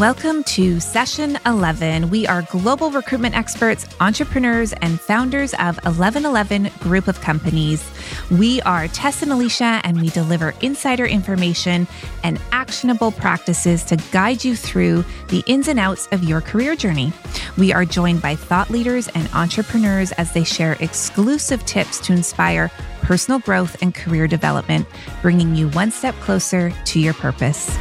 Welcome to session 11. We are global recruitment experts, entrepreneurs, and founders of 1111 Group of Companies. We are Tess and Alicia, and we deliver insider information and actionable practices to guide you through the ins and outs of your career journey. We are joined by thought leaders and entrepreneurs as they share exclusive tips to inspire personal growth and career development, bringing you one step closer to your purpose.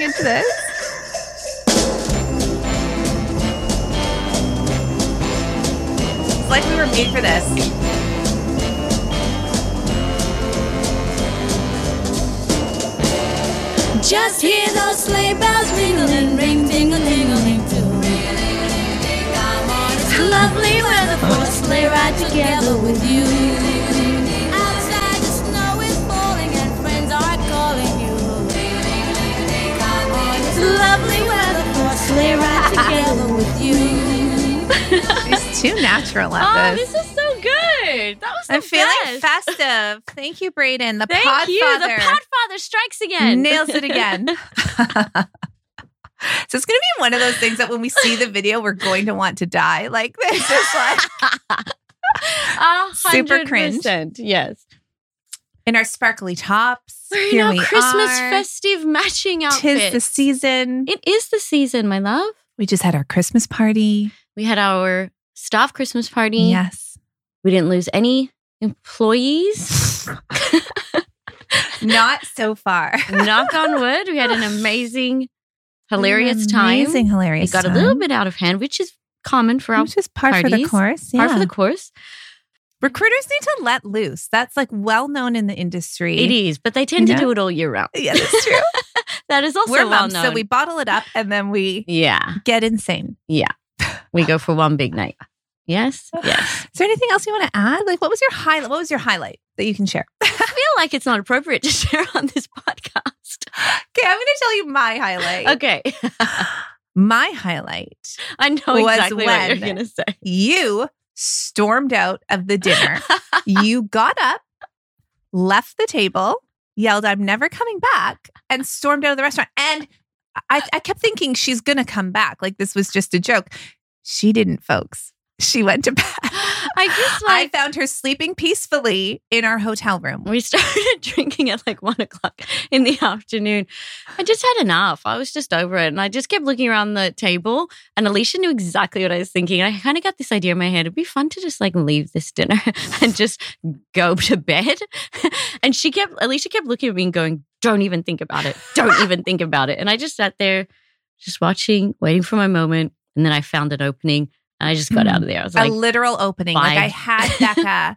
Getting into this. It's like we were made for this. Just hear those sleigh bells ringling, ring, ding a ling a ling too. Lovely weather for a sleigh ride together with you. Weather for sleigh ride together with you. He's too natural at oh, this. this is so good. That was I'm best. feeling festive. Thank you, Braden. The Thank Podfather you. The Podfather strikes again. nails it again. so it's going to be one of those things that when we see the video, we're going to want to die. Like this is like super cringe. Yes. In our sparkly tops. We're in our we Christmas are. festive matching outfits. Tis the season. It is the season, my love. We just had our Christmas party. We had our staff Christmas party. Yes. We didn't lose any employees. Not so far. Knock on wood. We had an amazing, hilarious time. Amazing, hilarious. It got a little bit out of hand, which is common for our Which is par for the parties. course. par for the course. Recruiters need to let loose. That's like well known in the industry. It is, but they tend You to know? do it all year round. Yeah, that's true. That is also We're well known. so we bottle it up and then we yeah, get insane. Yeah, we go for one big night. Yes, yes. Is there anything else you want to add? Like, what was your highlight? What was your highlight that you can share? I feel like it's not appropriate to share on this podcast. Okay, I'm going to tell you my highlight. Okay, My highlight. I know exactly what you're going to say. You stormed out of the dinner. you got up, left the table, yelled, I'm never coming back, and stormed out of the restaurant. And I, I kept thinking she's going to come back. Like this was just a joke. She didn't, folks. She went to bed. I just I found her sleeping peacefully in our hotel room. we started drinking at like one o'clock in the afternoon. I just had enough. I was just over it, and I just kept looking around the table. And Alicia knew exactly what I was thinking. I kind of got this idea in my head: it'd be fun to just like leave this dinner and just go to bed. And she kept, Alicia kept looking at me and going, "Don't even think about it. Don't even think about it." And I just sat there, just watching, waiting for my moment, and then I found an opening. And I just got out of hmm. there. I was a like, literal opening. Like I had Becca,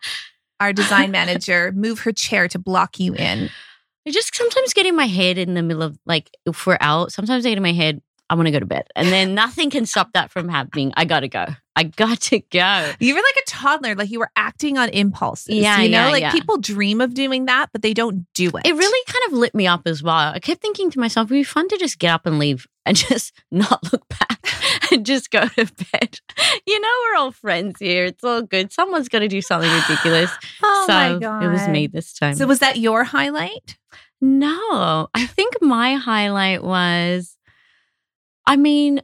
our design manager, move her chair to block you in. I just sometimes get in my head in the middle of like if we're out, sometimes I get in my head, I want to go to bed. And then nothing can stop that from happening. I gotta go. I got to go. You were like a toddler, like you were acting on impulses. Yeah, you know, yeah, like yeah. people dream of doing that, but they don't do it. It really kind of lit me up as well. I kept thinking to myself, it'd be fun to just get up and leave and just not look back and just go to bed. You know, we're all friends here. It's all good. Someone's going to do something ridiculous. Oh so my god, it was me this time. So was that your highlight? No, I think my highlight was, I mean,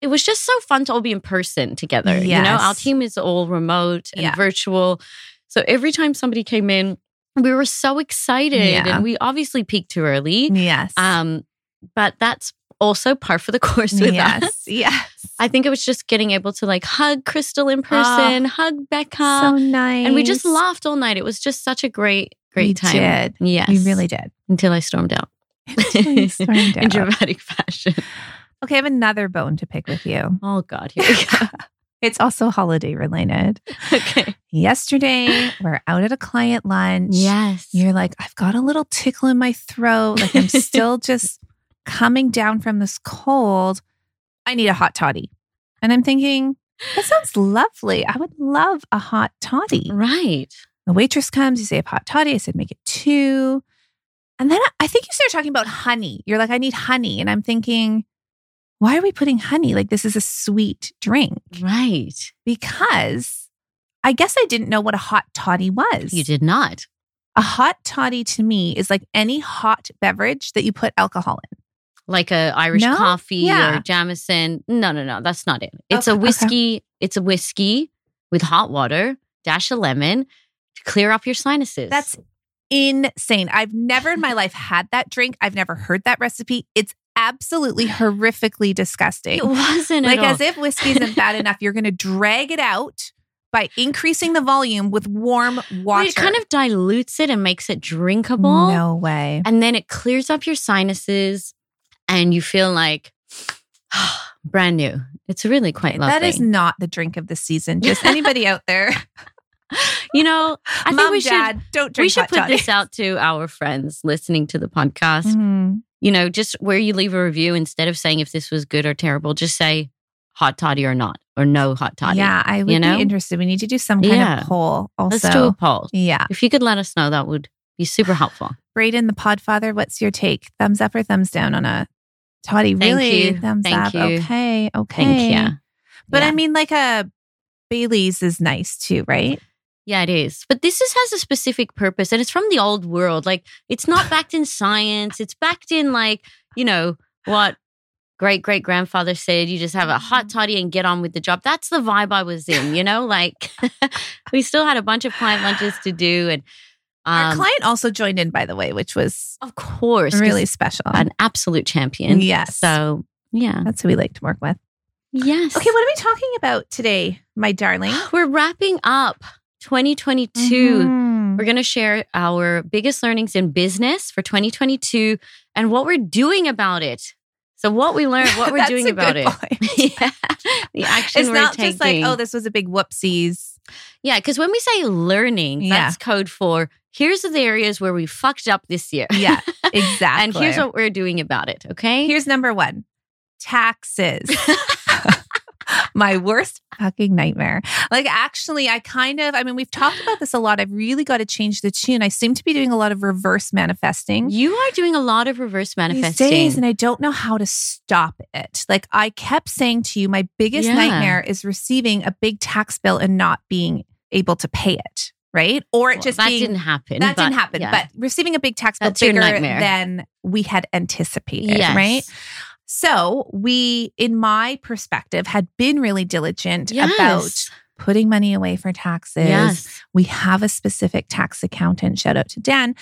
it was just so fun to all be in person together. You know, our team is all remote and Yeah. virtual. So every time somebody came in, we were so excited Yeah. and we obviously peaked too early. Yes. Um, but that's also par for the course with yes. us. Yes. I think it was just getting able to like hug Crystal in person, ah, hug Becca. so nice. and we just laughed all night. It was just such a great, great We time. did. Yes. We really did. Until I stormed out. Stormed in dramatic fashion. Okay, I have another bone to pick with you. Oh God, here we go. It's also holiday related. okay. Yesterday, we're out at a client lunch. Yes. You're like, I've got a little tickle in my throat. Like I'm still just coming down from this cold. I need a hot toddy. And I'm thinking, that sounds lovely. I would love a hot toddy. right. The waitress comes, you say a hot toddy. I said, make it two. And then I- I think you start talking about honey. You're like, I need honey. And I'm thinking, why are we putting honey? Like, this is a sweet drink. Right. Because I guess I didn't know what a hot toddy was. You did not. A hot toddy to me is like any hot beverage that you put alcohol in. Like a Irish No? coffee Yeah. or Jameson. No, no, no. That's not it. It's a Okay, okay. whiskey. It's a whiskey with hot water, dash of lemon to clear off your sinuses. That's insane. I've never in my life had that drink. I've never heard that recipe. It's absolutely horrifically disgusting. it wasn't like as if whiskey isn't bad enough, you're going to drag it out by increasing the volume with warm water. It kind of dilutes it and makes it drinkable. no way. And then it clears up your sinuses and you feel like brand new. It's really quite lovely. That is not the drink of the season. Just anybody out there, you know, I think mom, we should don't drink we should put toddy. this out to our friends listening to the podcast. Mhm. You know, just where you leave a review instead of saying if this was good or terrible, just say hot toddy or not, or no hot toddy. Yeah, I would you know? be interested. We need to do some kind Yeah. of poll. Also, Let's do a poll. yeah. If you could let us know, that would be super helpful. Braden, the Podfather, what's your take? Thumbs up or thumbs down on a toddy? Thank really? you. Thumbs Thank up. you. Okay. Okay. Thank you. But Yeah. I mean, like a Bailey's is nice too, right? Yeah, it is. But this is, has a specific purpose and it's from the old world. Like, it's not backed in science. It's backed in, like, you know, what great great grandfather said you just have a hot mm-hmm. toddy and get on with the job. That's the vibe I was in, you know? Like, we still had a bunch of client lunches to do. And, Our um, client also joined in, by the way, which was of course really special. an absolute champion. Yes. So, yeah. That's who we like to work with. Yes. Okay, what are we talking about today, my darling? We're wrapping up 2022. Mhm. We're going to share our biggest learnings in business for 2022 and what we're doing about it. So, what we learned, what we're doing about it. yeah. The action It's we're not taking. just like, oh, this was a big whoopsies. yeah. Because when we say learning, Yeah. that's code for here's the areas where we fucked up this year. Yeah, exactly. and here's what we're doing about it. Okay. Here's number one taxes. My worst fucking nightmare. Like, actually, I kind of, I mean, we've talked about this a lot. I've really got to change the tune. I seem to be doing a lot of reverse manifesting. you are doing a lot of reverse These manifesting. days, and I don't know how to stop it. Like I kept saying to you, my biggest Yeah. nightmare is receiving a big tax bill and not being able to pay it, right? Or it Well, just that being didn't happen. that but didn't happen. yeah. But receiving a big tax bill That's bigger than we had anticipated, yes. right? So we, in my perspective, had been really diligent Yes. about putting money away for taxes. Yes. We have a specific tax accountant. Shout out to Dan,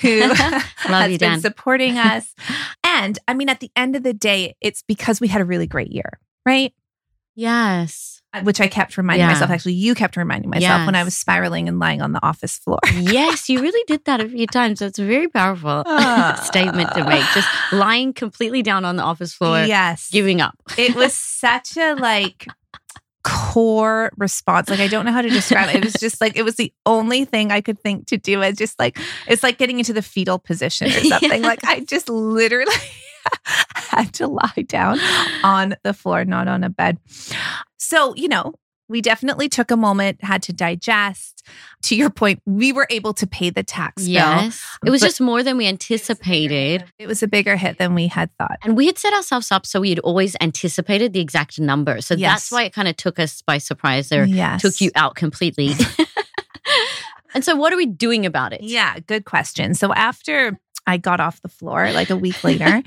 who has you, been Dan. supporting us. and I mean, at the end of the day, it's because we had a really great year, right? Yes. Uh, Which I kept reminding Yeah. myself. Actually, you kept reminding myself when I was spiraling and lying on the office floor. yes, you really did that a few times. That's a very powerful Ah. statement to make. Just lying completely down on the office floor, yes. giving up. it was such a like core response. Like I don't know how to describe it. It was just like it was the only thing I could think to do. It's just like it's like getting into the fetal position or something. Yeah. Like I just literally had to lie down on the floor, not on a bed. So, you know, we definitely took a moment, had to digest. To your point, we were able to pay the tax bill. Yes. It was just more than we anticipated. It was a bigger hit than we had thought. And we had set ourselves up so we had always anticipated the exact number. So Yes. that's why it kind of took us by surprise or yes. took you out completely. and so, what are we doing about it? Yeah, good question. So after I got off the floor like a week later,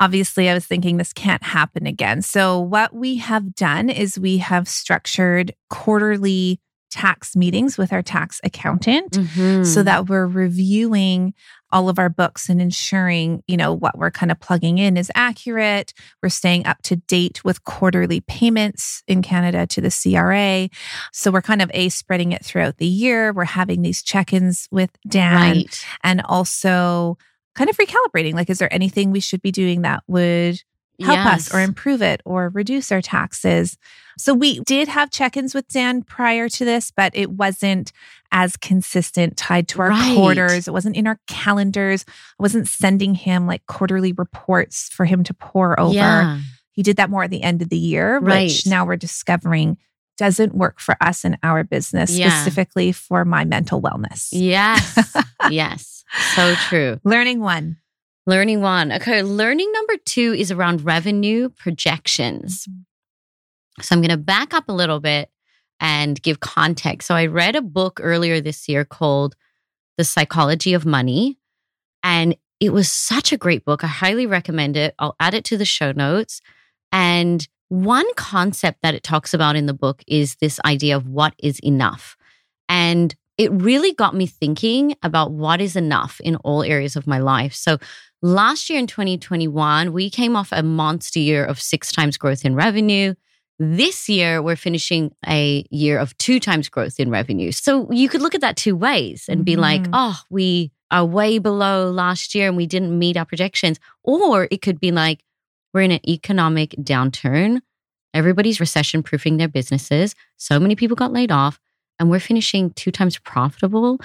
obviously I was thinking this can't happen again. So what we have done is we have structured quarterly tax meetings with our tax accountant Mhm. so that we're reviewing all of our books and ensuring, you know, what we're kind of plugging in is accurate. We're staying up to date with quarterly payments in Canada to the CRA. So we're kind of a spreading it throughout the year. We're having these check-ins with Dan right. and also kind of recalibrating like is there anything we should be doing that would help us or improve it or reduce our taxes. So we did have check-ins with Dan prior to this, but it wasn't as consistent tied to our Right. quarters. It wasn't in our calendars. I wasn't sending him like quarterly reports for him to pore over. Yeah. He did that more at the end of the year, Right. which now we're discovering doesn't work for us in our business, Yeah. specifically for my mental wellness. Yes. yes. So true. Learning one, Learning one. Okay. Learning number two is around revenue projections. Mm-hmm. So I'm going to back up a little bit and give context. So I read a book earlier this year called The Psychology of Money. And it was such a great book. I highly recommend it. I'll add it to the show notes. And one concept that it talks about in the book is this idea of what is enough. And it really got me thinking about what is enough in all areas of my life. So last year in 2021, we came off a monster year of six times growth in revenue. This year, we're finishing a year of two times growth in revenue. So you could look at that two ways and be like, Mhm. oh, we are way below last year and we didn't meet our projections. Or it could be like, we're in an economic downturn. Everybody's recession proofing their businesses. So many people got laid off, and we're finishing two times profitable.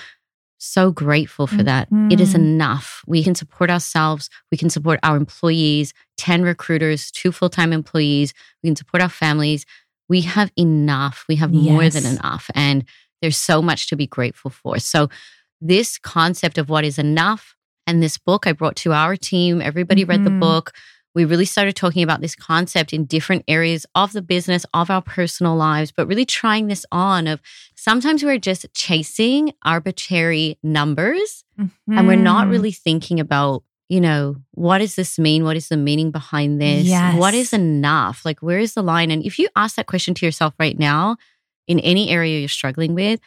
So grateful for that. It is Mhm. enough. We can support ourselves. We can support our employees, 10 recruiters, two full time employees. We can support our families. We have enough. We have more than enough. And there's so much to be grateful for. So, this concept of what is enough and this book I brought to our team, everybody read the Mhm. book. We really started talking about this concept in different areas of the business, of our personal lives, but really trying this on of sometimes we're just chasing arbitrary numbers and we're not Mhm. really thinking about you know what does this mean? What is the meaning behind this? What is enough? Like where is the line? And if you ask that question to yourself right now in any area you're struggling with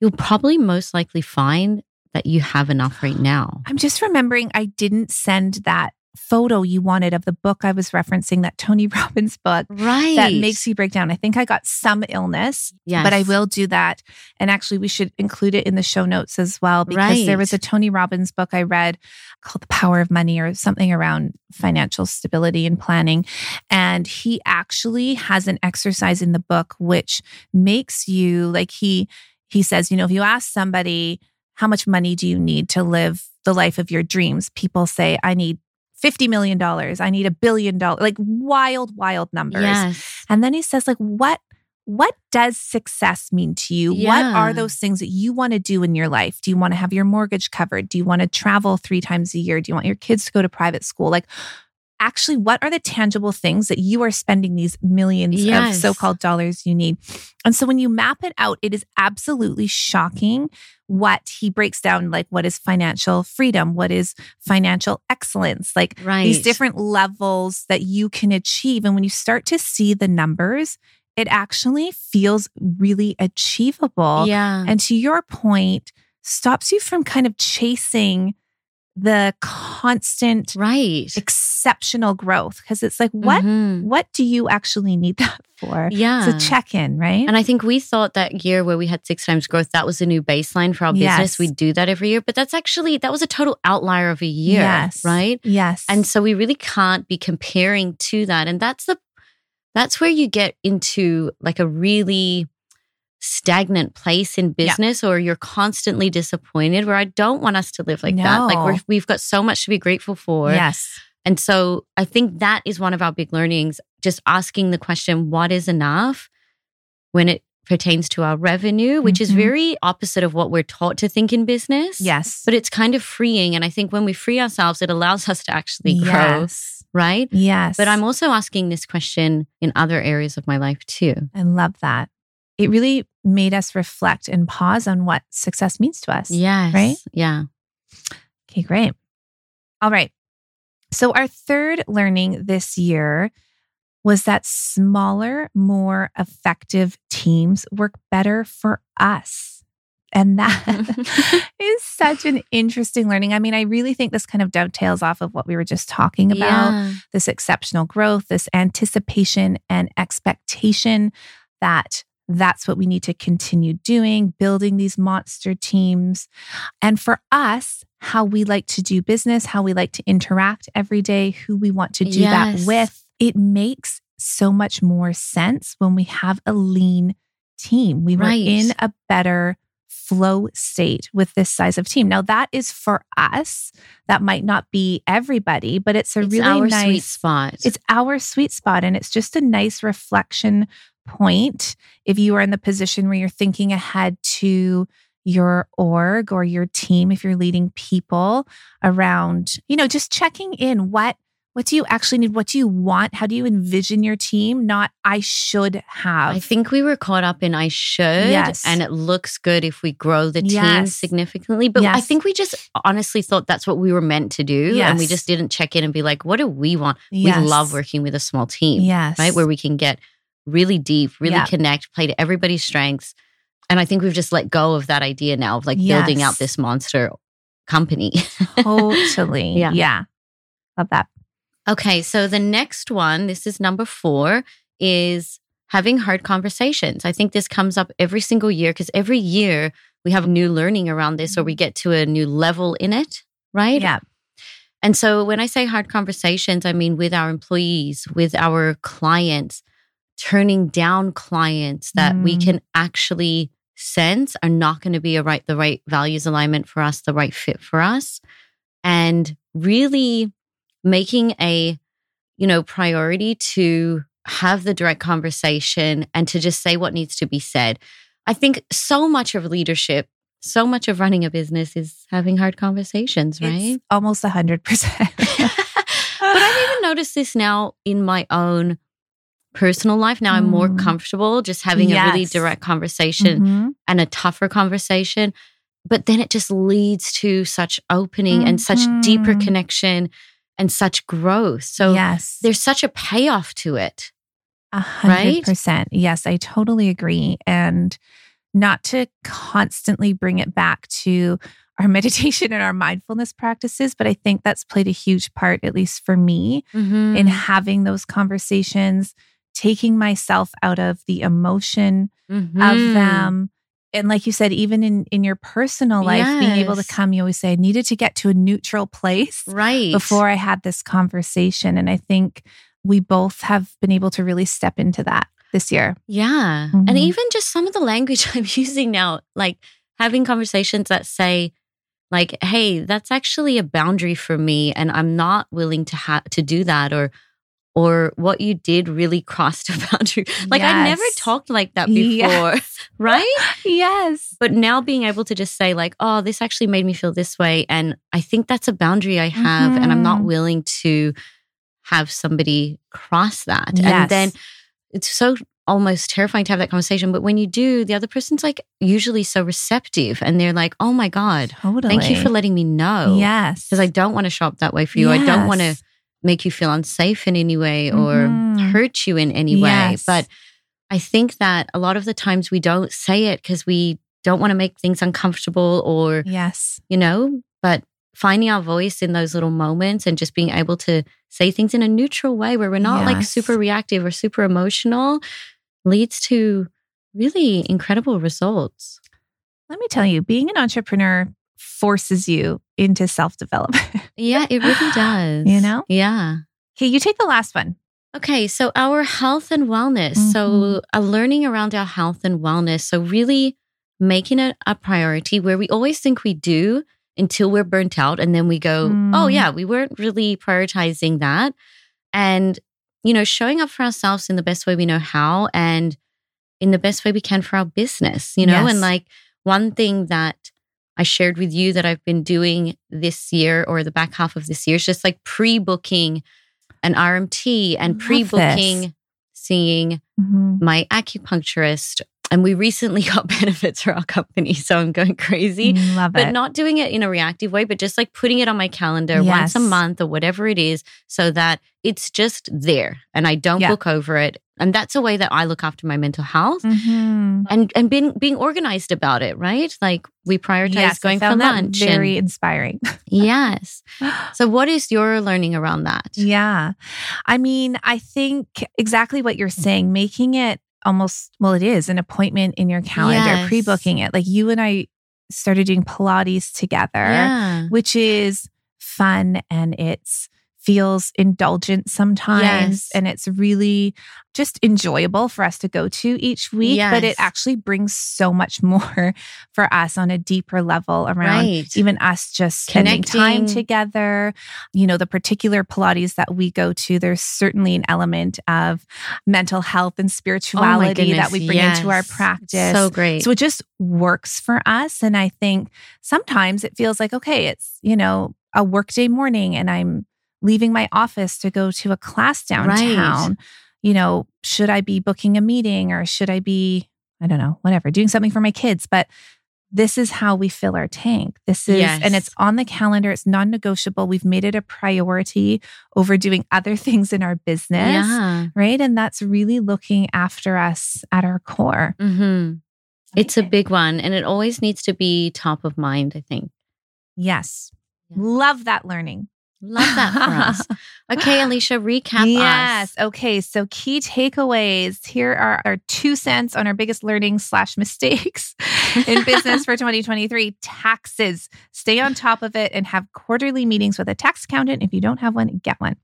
you'll probably most likely find that you have enough right now. I'm just remembering I didn't send that photo you wanted of the book I was referencing, that Tony Robbins book right that makes you break down. I think I got some illness, yes. but I will do that. And actually, we should include it in the show notes as well because there was a Tony Robbins book I read called The Power of Money or something around financial stability and planning. And he actually has an exercise in the book which makes you like he he says, you know, if you ask somebody how much money do you need to live the life of your dreams, people say, I need $50 million. I need a billion dollars, like wild, wild numbers. yes And then he says, like, what what does success mean to you? What are those things that you want to do in your life? Do you want to have your mortgage covered? Do you want to travel three times a year? Do you want your kids to go to private school? Like, actually, what are the tangible things that you are spending these millions of so called dollars you need? And so when you map it out, it is absolutely shocking what he breaks down like what is financial freedom? What is financial excellence? Like, right these different levels that you can achieve. And when you start to see the numbers, it actually feels really achievable. yeah And to your point, stops you from kind of chasing the constant right exceptional growth because it's like what Mhm. what do you actually need that for yeah it's a check-in right And I think we thought that year where we had six times growth, that was a new baseline for our Yes. business. We do that every year, but that's actually, that was a total outlier of a year. Yes. Right. yes And so we really can't be comparing to that. And that's the, that's where you get into like a really stagnant place in Yeah. business or you're constantly disappointed where I don't want us to live like that. Like we're, we've got so much to be grateful for. yes And so I think that is one of our big learnings, just asking the question, what is enough when it pertains to our revenue, which is Mhm. very opposite of what we're taught to think in business. yes But it's kind of freeing. And I think when we free ourselves, it allows us to actually grow, yes right? yes But I'm also asking this question in other areas of my life too. I love that. It really made us reflect and pause on what success means to us. Yes. Right? Yeah. Okay, great. All right. So, our third learning this year was that smaller, more effective teams work better for us. And that is such an interesting learning. I mean, I really think this kind of dovetails off of what we were just talking about Yeah. this exceptional growth, this anticipation and expectation that that's what we need to continue doing, building these monster teams. And for us, how we like to do business, how we like to interact every day, who we want to do Yes. that with, it makes so much more sense when we have a lean team. We were Right. in a better flow state with this size of team. Now, that is for us. That might not be everybody, but it's a It's really nice sweet spot. it's our sweet spot. And it's just a nice reflection point if you are in the position where you're thinking ahead to your org or your team if you're leading people around, you know, just checking in what what do you actually need? What do you want? How do you envision your team? Not I should have. I think we were caught up in I should, Yes. and it looks good if we grow the team Yes. significantly. But I think we just honestly thought that's what we were meant to do, and we just didn't check in and be like, "What do we want?" Yes. We love working with a small team, Yes. right? Where we can get really deep, really Yeah. connect, play to everybody's strengths. And I think we've just let go of that idea now of like building out this monster company. totally. Yeah. Yeah. Love that. Okay, so the next one, this is number four, is having hard conversations. I think this comes up every single year because every year we have new learning around this or we get to a new level in it, right? Yeah. And so when I say hard conversations, I mean with our employees, with our clients, turning down clients that we Mm. can actually sense are not going to be a right the right values alignment for us, the right fit for us. And really making a you know priority to have the direct conversation and to just say what needs to be said. I think so much of leadership, so much of running a business is having hard conversations, right? It's almost a hundred percent. but I've even noticed this now in my own personal life. Now I'm more Mm. comfortable just having a really direct conversation Mhm. and a tougher conversation. But then it just leads to such opening and such deeper Mhm. connection and such growth. So yes. there's such a payoff to it. A hundred Right? percent. Yes, I totally agree. And not to constantly bring it back to our meditation and our mindfulness practices, but I think that's played a huge part, at least for me, Mm-hmm. in having those conversations, taking myself out of the emotion Mm-hmm. of them. And like you said, even in in your personal life, being able to come, you always say, I needed to get to a neutral place right before I had this conversation. And I think we both have been able to really step into that this year. Yeah. Mhm. And even just some of the language I'm using now, like having conversations that say, like, hey, that's actually a boundary for me and I'm not willing to have to do that or or what you did really crossed a boundary. Like I never talked like that before, Yes. right? Yes. But now being able to just say like, oh, this actually made me feel this way and I think that's a boundary I have and I'm not Mhm. willing to have somebody cross that. Yes. And then it's so almost terrifying to have that conversation. But when you do, the other person's like usually so receptive and they're like, oh my God, totally. thank you for letting me know. Yes. Because I don't want to show up that way for you. I don't want to Yes. Make you feel unsafe in any way or Mhm. hurt you in any way. But I think that a lot of the times we don't say it because we don't want to make things uncomfortable or, Yes. you know, but finding our voice in those little moments and just being able to say things in a neutral way where we're not like super reactive or super emotional leads to really incredible results. Let me tell you, being an entrepreneur forces you into self development. Yeah, it really does. You know? Yeah. okay, you take the last one. Okay, so our health and wellness. So, Mhm. a learning around our health and wellness. So, really making it a priority where we always think we do until we're burnt out. And then we go, oh, Mm. yeah, we weren't really prioritizing that. And, you know, showing up for ourselves in the best way we know how and in the best way we can for our business, you know? Yes. And like one thing that I shared with you that I've been doing this year or the back half of this year is just like pre booking an RMT and pre booking seeing Mhm. my acupuncturist. And we recently got benefits for our company. So I'm going crazy. Love But it. not doing it in a reactive way, but just like putting it on my calendar once a month or whatever it is, so that it's just there and I don't Yeah. book over it. And that's a way that I look after my mental health Mhm. and and being being organized about it, right? Like we prioritize Yes, going for lunch. Very and, inspiring. yes. So what is your learning around that? Yeah. I mean, I think exactly what you're saying, making it almost, well, it is an appointment in your calendar, Yes. pre booking it. Like you and I started doing Pilates together, Yeah. which is fun and it's feels indulgent sometimes Yes. and it's really just enjoyable for us to go to each week but it actually brings so much more for us on a deeper level around Right. even us just spending time Connecting. together you know the particular pilates that we go to there's certainly an element of mental health and oh spirituality that we bring into our practice So great. so it just works for us. And I think sometimes it feels like, okay, it's, you know, a workday morning and I'm leaving my office to go to a class downtown. You know, should I be booking a meeting or should I be, I don't know, whatever, doing something for my kids? But this is how we fill our tank. This is, and it's on the calendar. It's non negotiable. We've made it a priority over doing other things in our business. yeah. Right. And that's really looking after us at our core. hmm It's a big one, and it always needs to be top of mind. I think. Yes. Yeah. Love that learning. Love that for us. Okay, Alicia, recap yes. us. Okay. So key takeaways. Here are our two cents on our biggest learning slash mistakes in business for 2023. Taxes. Stay on top of it and have quarterly meetings with a tax accountant. If you don't have one, get one.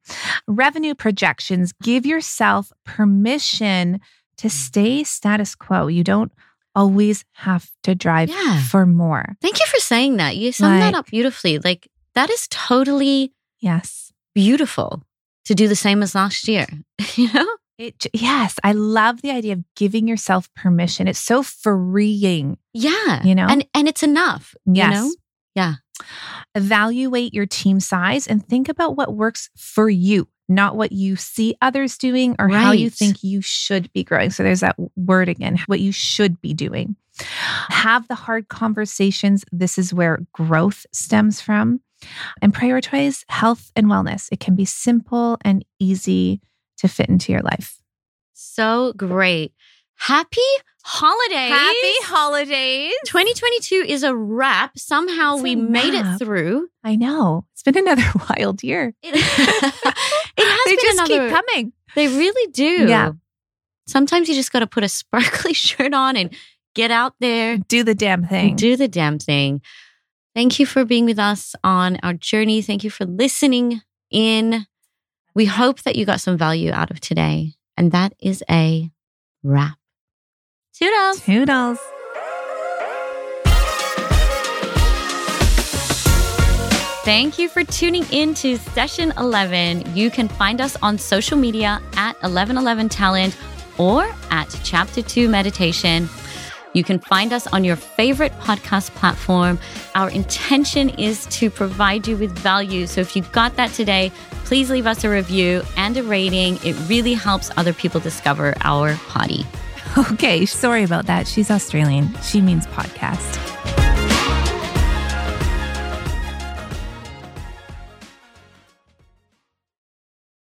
Revenue projections. Give yourself permission to stay status quo. You don't always have to drive Yeah. for more. Thank you for saying that. You summed that up beautifully. Like that is totally Yes. beautiful to do the same as last year. you know? It, yes, I love the idea of giving yourself permission. It's so freeing, Yeah. You know? And and it's enough. Yes. You know? Yeah. Evaluate your team size and think about what works for you, not what you see others doing or how you think you should be growing. So there's that word again, what you should be doing. Have the hard conversations. This is where growth stems from. And prioritize health and wellness. It can be simple and easy to fit into your life. So great. Happy holidays. Happy holidays. 2022 is a wrap. Somehow It's we a made it through. I know. It's been another wild year. It, it has they been just another, keep coming. They really do. Yeah. Sometimes you just got to put a sparkly shirt on and get out there Do the damn thing. do the damn thing. Thank you for being with us on our journey. Thank you for listening in. We hope that you got some value out of today. And that is a wrap. Toodles. Toodles. Thank you for tuning in to session 11. You can find us on social media at 1111 Talent or at Chapter 2 Meditation. You can find us on your favorite podcast platform. Our intention is to provide you with value. So if you got that today, please leave us a review and a rating. It really helps other people discover our potty. Okay, sorry about that. She's Australian. She means podcast.